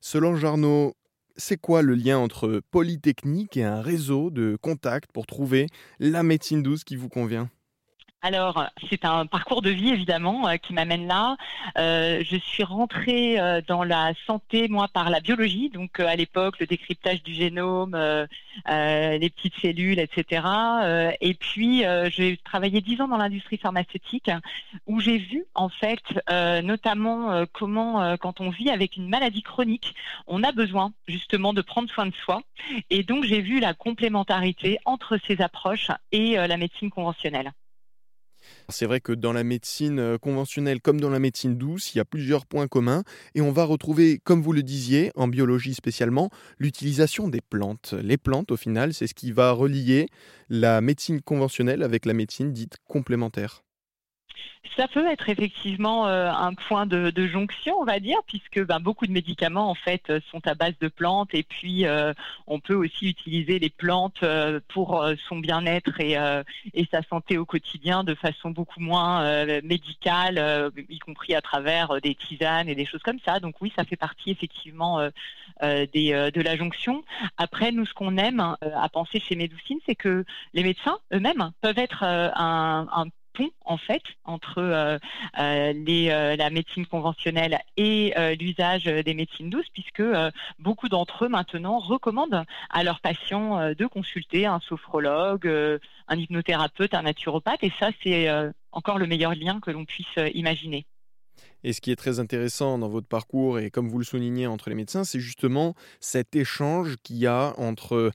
Solange Arnaud, c'est quoi le lien entre Polytechnique et un réseau de contacts pour trouver la médecine douce qui vous convient? Alors, c'est un parcours de vie évidemment euh, qui m'amène là. Euh, je suis rentrée euh, dans la santé moi par la biologie, donc à l'époque le décryptage du génome, les petites cellules, etc. et puis j'ai travaillé dix ans dans l'industrie pharmaceutique où j'ai vu en fait notamment comment quand on vit avec une maladie chronique, on a besoin justement de prendre soin de soi. Et donc j'ai vu la complémentarité entre ces approches et la médecine conventionnelle. C'est vrai que dans la médecine euh, conventionnelle comme dans la médecine douce, il y a plusieurs points communs et on va retrouver, comme vous le disiez, en biologie spécialement, l'utilisation des plantes. Les plantes, au final, c'est ce qui va relier la médecine conventionnelle avec la médecine dite complémentaire. Ça peut être effectivement euh, un point de, jonction, on va dire, puisque ben, beaucoup de médicaments en fait euh, sont à base de plantes et puis euh, on peut aussi utiliser les plantes pour son bien-être et, sa santé au quotidien de façon beaucoup moins médicale, y compris à travers des tisanes et des choses comme ça. Donc oui, ça fait partie effectivement des, de la jonction. Après, nous, ce qu'on aime à penser chez Médoucine, c'est que les médecins eux-mêmes peuvent être un, un en fait entre euh, euh, euh, la médecine conventionnelle et l'usage des médecines douces, puisque beaucoup d'entre eux maintenant recommandent à leurs patients de consulter un sophrologue, un hypnothérapeute, un naturopathe, et ça c'est encore le meilleur lien que l'on puisse imaginer. Et ce qui est très intéressant dans votre parcours, et comme vous le soulignez entre les médecins, c'est justement cet échange qu'il y a entre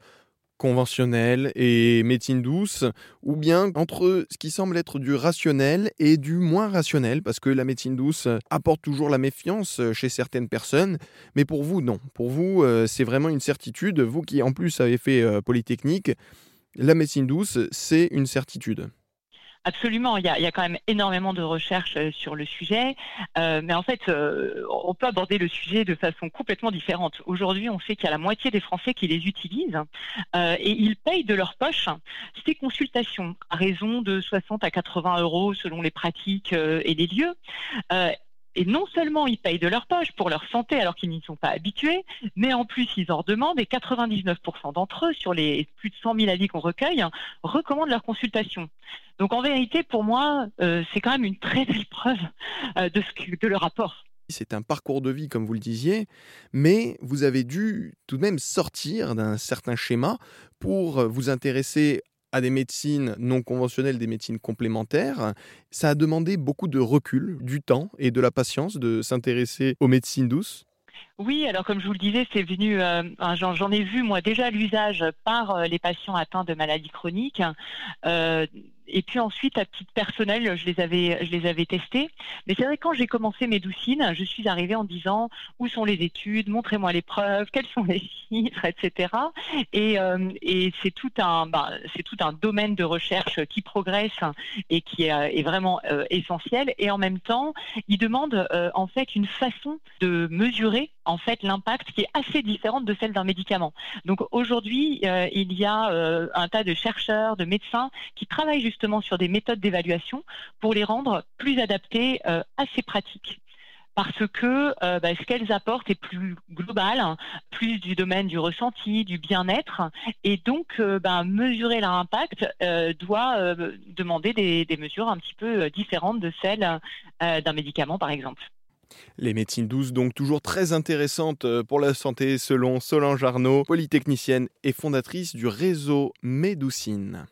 conventionnelle et médecine douce, ou bien entre ce qui semble être du rationnel et du moins rationnel, parce que la médecine douce apporte toujours la méfiance chez certaines personnes, mais pour vous, non. Pour vous, euh, c'est vraiment une certitude. Vous qui en plus avez fait euh, Polytechnique, la médecine douce, c'est une certitude. Absolument, il y, a, quand même énormément de recherches euh, sur le sujet, euh, mais en fait, euh, on peut aborder le sujet de façon complètement différente. Aujourd'hui, on sait qu'il y a la moitié des Français qui les utilisent et ils payent de leur poche ces consultations à raison de 60 à 80 euros selon les pratiques et les lieux. Et non seulement ils payent de leur poche pour leur santé alors qu'ils n'y sont pas habitués, mais en plus ils en demandent et 99% d'entre eux, sur les plus de 100 000 avis qu'on recueille, recommandent leur consultation. Donc en vérité, pour moi, euh, c'est quand même une très belle preuve euh, de, ce de leur apport. C'est un parcours de vie, comme vous le disiez, mais vous avez dû tout de même sortir d'un certain schéma pour vous intéresser à des médecines non conventionnelles, des médecines complémentaires. Ça a demandé beaucoup de recul, du temps et de la patience de s'intéresser aux médecines douces. Oui, alors comme je vous le disais, c'est venu, euh, j'en ai vu moi déjà l'usage par euh, les patients atteints de maladies chroniques. Euh, et puis ensuite, à titre personnel, je les avais, je les avais testés. Mais c'est vrai que quand j'ai commencé mes doucines, je suis arrivée en disant où sont les études, montrez-moi les preuves, quels sont les chiffres, etc. Et, c'est tout un, bah, c'est tout un domaine de recherche qui progresse et qui est, vraiment essentiel. Et en même temps, il demande en fait une façon de mesurer en fait l'impact qui est assez différente de celle d'un médicament. Donc aujourd'hui, il y a un tas de chercheurs, de médecins qui travaillent justement sur des méthodes d'évaluation pour les rendre plus adaptées euh, à ces pratiques parce que euh, bah, ce qu'elles apportent est plus global, plus du domaine du ressenti, du bien-être, et donc euh, bah, mesurer leur impact doit demander des, mesures un petit peu différentes de celles d'un médicament, par exemple. Les médecines douces, donc toujours très intéressantes pour la santé, selon Solange Arnaud, polytechnicienne et fondatrice du réseau Médoucine.